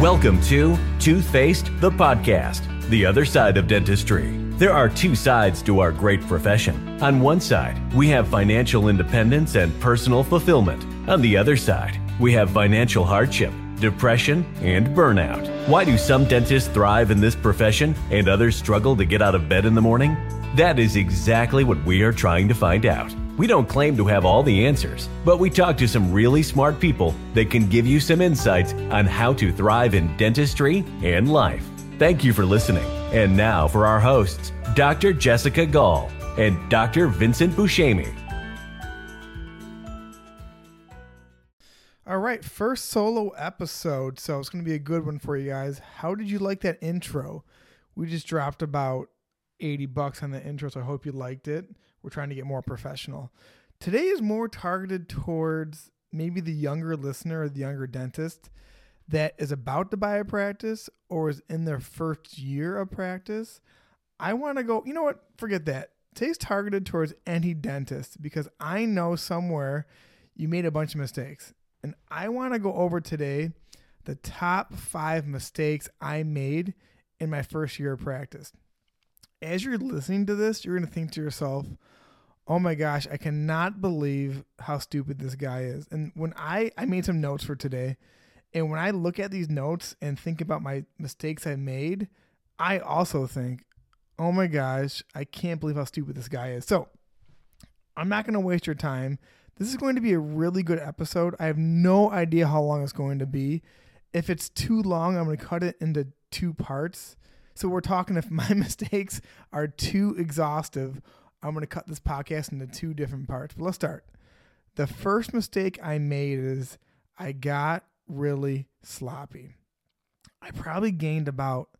Welcome to Toothfaced, the podcast, the other side of dentistry. There are two sides to our great profession. On one side, we have financial independence and personal fulfillment. On the other side, we have financial hardship, depression, and burnout. Why do some dentists thrive in this profession and others struggle to get out of bed in the morning? That is exactly what we are trying to find out. We don't claim to have all the answers, but we talk to some really smart people that can give you some insights on how to thrive in dentistry and life. Thank you for listening. And now for our hosts, Dr. Jessica Gall and Dr. Vincent Buscemi. All right, first solo episode. So it's going to be a good one for you guys. How did you like that intro? We just dropped about 80 bucks on the intro, so I hope you liked it. We're trying to get more professional. Today is more targeted towards maybe the younger listener or the younger dentist that is about to buy a practice or is in their first year of practice. I want to go, you know what? Forget that. Today's targeted towards any dentist because I know somewhere you made a bunch of mistakes. And I want to go over today the top five mistakes I made in my first year of practice. As you're listening to this, you're going to think to yourself, oh my gosh, I cannot believe how stupid this guy is. And when I, I made some notes for today, and when I look at these notes and think about my mistakes I made, I also think, oh my gosh, I can't believe how stupid this guy is. So I'm not going to waste your time. This is going to be a really good episode. I have no idea how long it's going to be. If it's too long, I'm going to cut it into two parts. So we're talking if my mistakes are too exhaustive, I'm going to cut this podcast into two different parts. But let's start. The first mistake I made is I got really sloppy. I probably gained about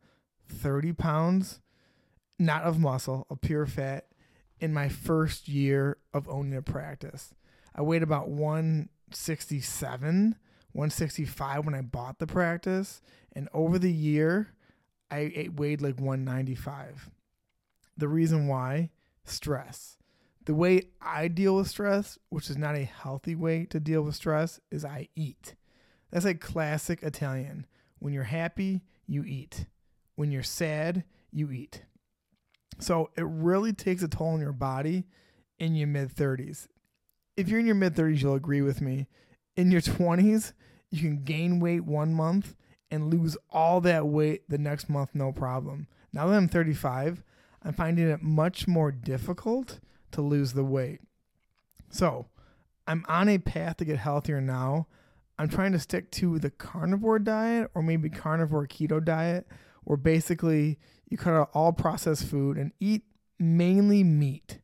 30 pounds, not of muscle, of pure fat, in my first year of owning a practice. I weighed about 167, 165 when I bought the practice. And over the year, I weighed like 195. The reason why stress. The way I deal with stress, which is not a healthy way to deal with stress, is I eat. That's a classic Italian. When you're happy, you eat. When you're sad, you eat. So it really takes a toll on your body in your mid 30s. If you're in your mid 30s, you'll agree with me. In your 20s, you can gain weight one month and lose all that weight the next month, no problem. Now that I'm 35, I'm finding it much more difficult to lose the weight. So I'm on a path to get healthier now. I'm trying to stick to the carnivore diet or maybe carnivore keto diet, where basically you cut out all processed food and eat mainly meat.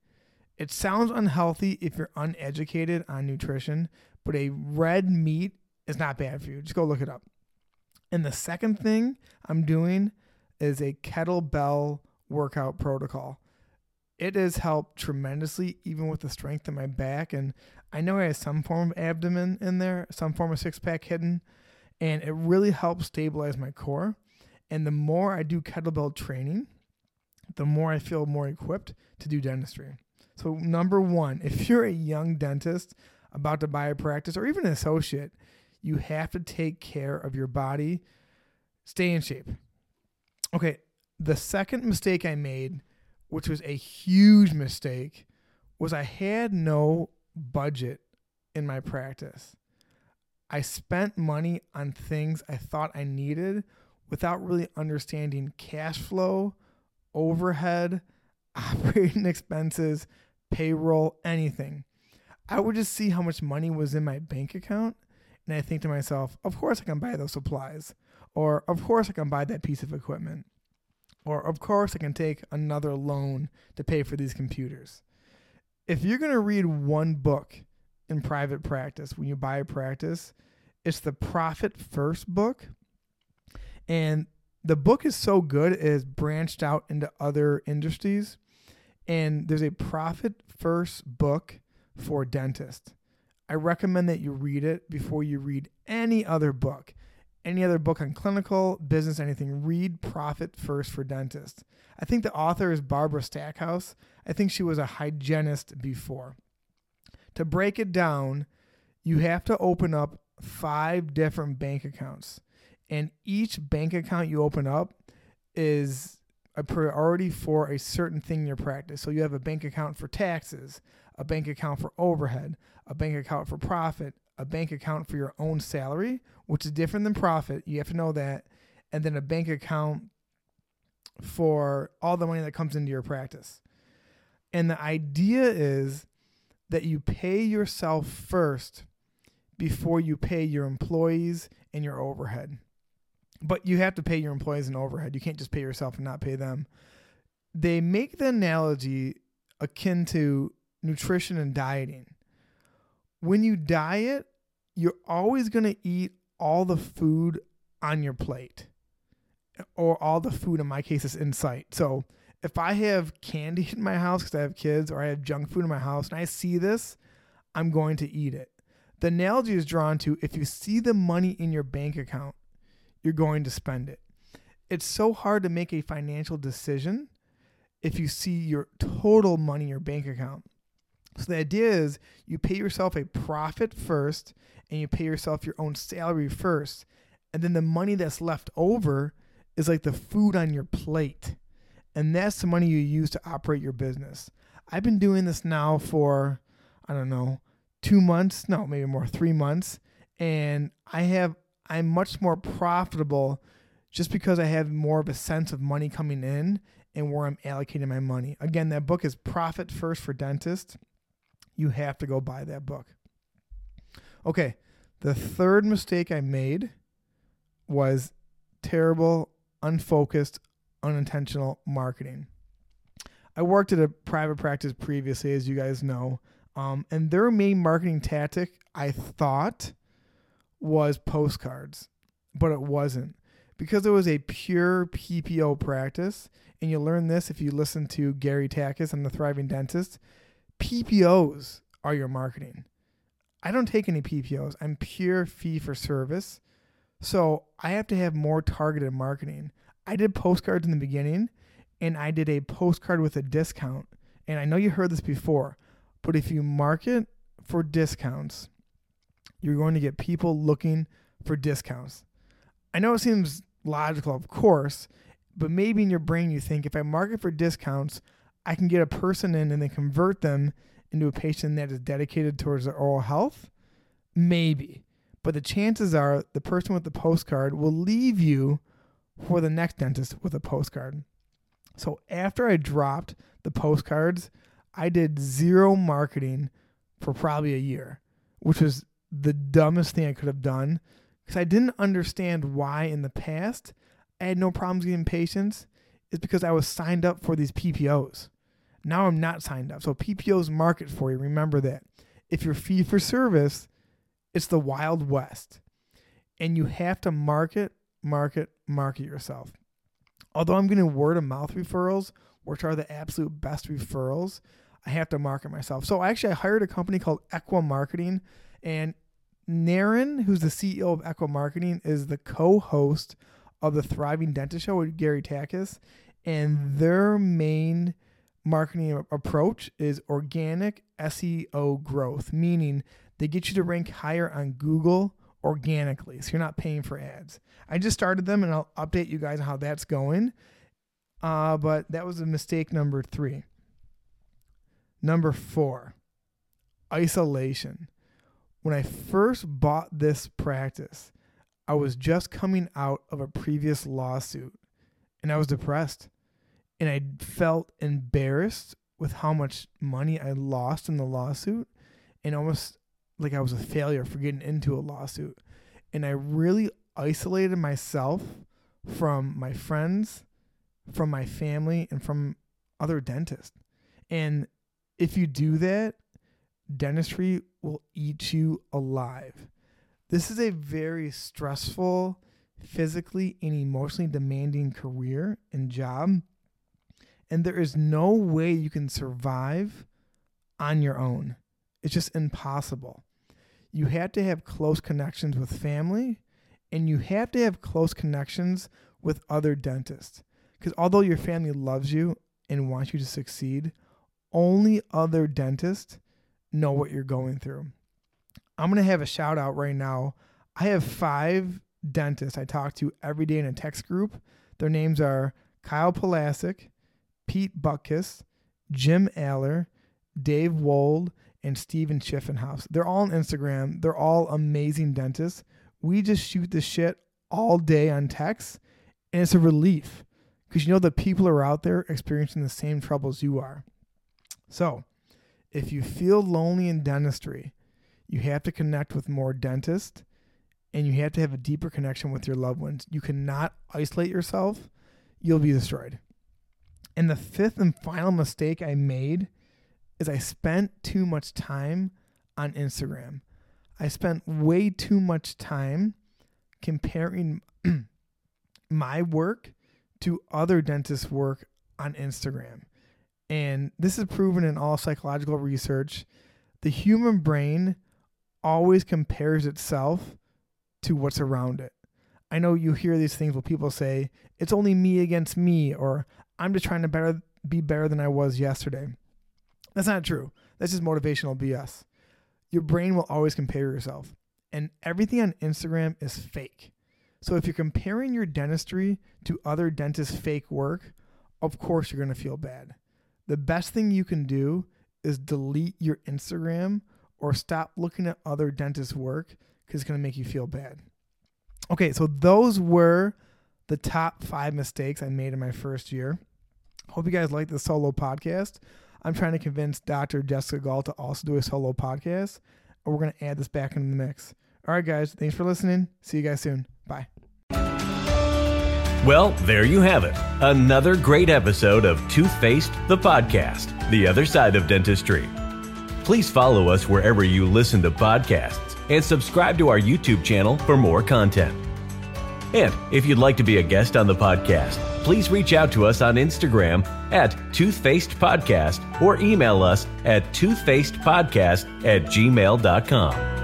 It sounds unhealthy if you're uneducated on nutrition, but a red meat is not bad for you. Just go look it up. And the second thing I'm doing is a kettlebell workout protocol. It has helped tremendously, even with the strength in my back. And I know I have some form of abdomen in there, some form of six pack hidden, and it really helps stabilize my core. And the more I do kettlebell training, the more I feel more equipped to do dentistry. So, number one, if you're a young dentist about to buy a practice or even an associate, you have to take care of your body, stay in shape. Okay, the second mistake I made, which was a huge mistake, was I had no budget in my practice. I spent money on things I thought I needed without really understanding cash flow, overhead, operating expenses, payroll, anything. I would just see how much money was in my bank account and I think to myself, of course I can buy those supplies or of course I can buy that piece of equipment. Or, of course, I can take another loan to pay for these computers. If you're going to read one book in private practice when you buy a practice, it's the Profit First book. And the book is so good, it has branched out into other industries. And there's a Profit First book for dentists. I recommend that you read it before you read any other book any other book on clinical, business, anything, read Profit First for Dentists. I think the author is Barbara Stackhouse. I think she was a hygienist before. To break it down, you have to open up five different bank accounts. And each bank account you open up is a priority for a certain thing in your practice. So you have a bank account for taxes, a bank account for overhead, a bank account for profit, a bank account for your own salary, which is different than profit. You have to know that. And then a bank account for all the money that comes into your practice. And the idea is that you pay yourself first before you pay your employees and your overhead. But you have to pay your employees and overhead. You can't just pay yourself and not pay them. They make the analogy akin to nutrition and dieting. When you diet, you're always going to eat all the food on your plate or all the food in my case is in sight. So if I have candy in my house because I have kids or I have junk food in my house and I see this, I'm going to eat it. The analogy is drawn to if you see the money in your bank account, you're going to spend it. It's so hard to make a financial decision if you see your total money in your bank account. So the idea is you pay yourself a profit first and you pay yourself your own salary first. And then the money that's left over is like the food on your plate. And that's the money you use to operate your business. I've been doing this now for, I don't know, two months, no, maybe more, three months. And I have, I'm much more profitable just because I have more of a sense of money coming in and where I'm allocating my money. Again, that book is Profit First for Dentists. You have to go buy that book. Okay, the third mistake I made was terrible unfocused, unintentional marketing. I worked at a private practice previously, as you guys know, um, and their main marketing tactic, I thought, was postcards, but it wasn't because it was a pure PPO practice. And you learn this if you listen to Gary Takacs and the Thriving Dentist. PPOs are your marketing. I don't take any PPOs. I'm pure fee for service. So I have to have more targeted marketing. I did postcards in the beginning and I did a postcard with a discount. And I know you heard this before, but if you market for discounts, you're going to get people looking for discounts. I know it seems logical, of course, but maybe in your brain you think if I market for discounts, I can get a person in and then convert them into a patient that is dedicated towards their oral health. Maybe. But the chances are the person with the postcard will leave you for the next dentist with a postcard. So after I dropped the postcards, I did zero marketing for probably a year, which was the dumbest thing I could have done because I didn't understand why in the past I had no problems getting patients. It's because I was signed up for these PPOs. Now I'm not signed up. So PPOs market for you. Remember that. If you're fee for service, it's the Wild West. And you have to market, market, market yourself. Although I'm getting word of mouth referrals, which are the absolute best referrals, I have to market myself. So actually, I hired a company called Ekwa Marketing, and Naren, who's the CEO of Ekwa Marketing, is the co-host of the Thriving Dentist Show with Gary Takacs, and their main marketing approach is organic SEO growth, meaning they get you to rank higher on Google organically. So you're not paying for ads. I just started them and I'll update you guys on how that's going. Uh, but that was a mistake number three. Number four, isolation. When I first bought this practice, I was just coming out of a previous lawsuit and I was depressed. And I felt embarrassed with how much money I lost in the lawsuit and almost like I was a failure for getting into a lawsuit. And I really isolated myself from my friends, from my family, and from other dentists. And if you do that, dentistry will eat you alive. This is a very stressful, physically and emotionally demanding career and job. And there is no way you can survive on your own. It's just impossible. You have to have close connections with family and you have to have close connections with other dentists. Because although your family loves you and wants you to succeed, only other dentists know what you're going through. I'm going to have a shout out right now. I have five dentists I talk to every day in a text group. Their names are Kyle Palasic, Pete Butkus, Jim Aller, Dave Wold, and Steven Schiffenhaus. They're all on Instagram. They're all amazing dentists. We just shoot the shit all day on text, and it's a relief because you know the people are out there experiencing the same troubles you are. So, if you feel lonely in dentistry, you have to connect with more dentists and you have to have a deeper connection with your loved ones. You cannot isolate yourself, you'll be destroyed. And the fifth and final mistake I made is I spent too much time on Instagram. I spent way too much time comparing my work to other dentists' work on Instagram. And this is proven in all psychological research. The human brain always compares itself to what's around it. I know you hear these things where people say, it's only me against me, or I'm just trying to better, be better than I was yesterday. That's not true. That's just motivational BS. Your brain will always compare yourself, and everything on Instagram is fake. So if you're comparing your dentistry to other dentists' fake work, of course you're going to feel bad. The best thing you can do is delete your Instagram or stop looking at other dentists' work because it's going to make you feel bad. Okay, so those were the top five mistakes I made in my first year. Hope you guys like the solo podcast. I'm trying to convince Dr. Jessica Gall to also do a solo podcast, and we're going to add this back into the mix. All right, guys, thanks for listening. See you guys soon. Bye. Well, there you have it. Another great episode of Toothfaced, the podcast, the other side of dentistry. Please follow us wherever you listen to podcasts and subscribe to our YouTube channel for more content. And if you'd like to be a guest on the podcast, please reach out to us on Instagram at Toothfaced Podcast or email us at toothfacedpodcast at gmail.com.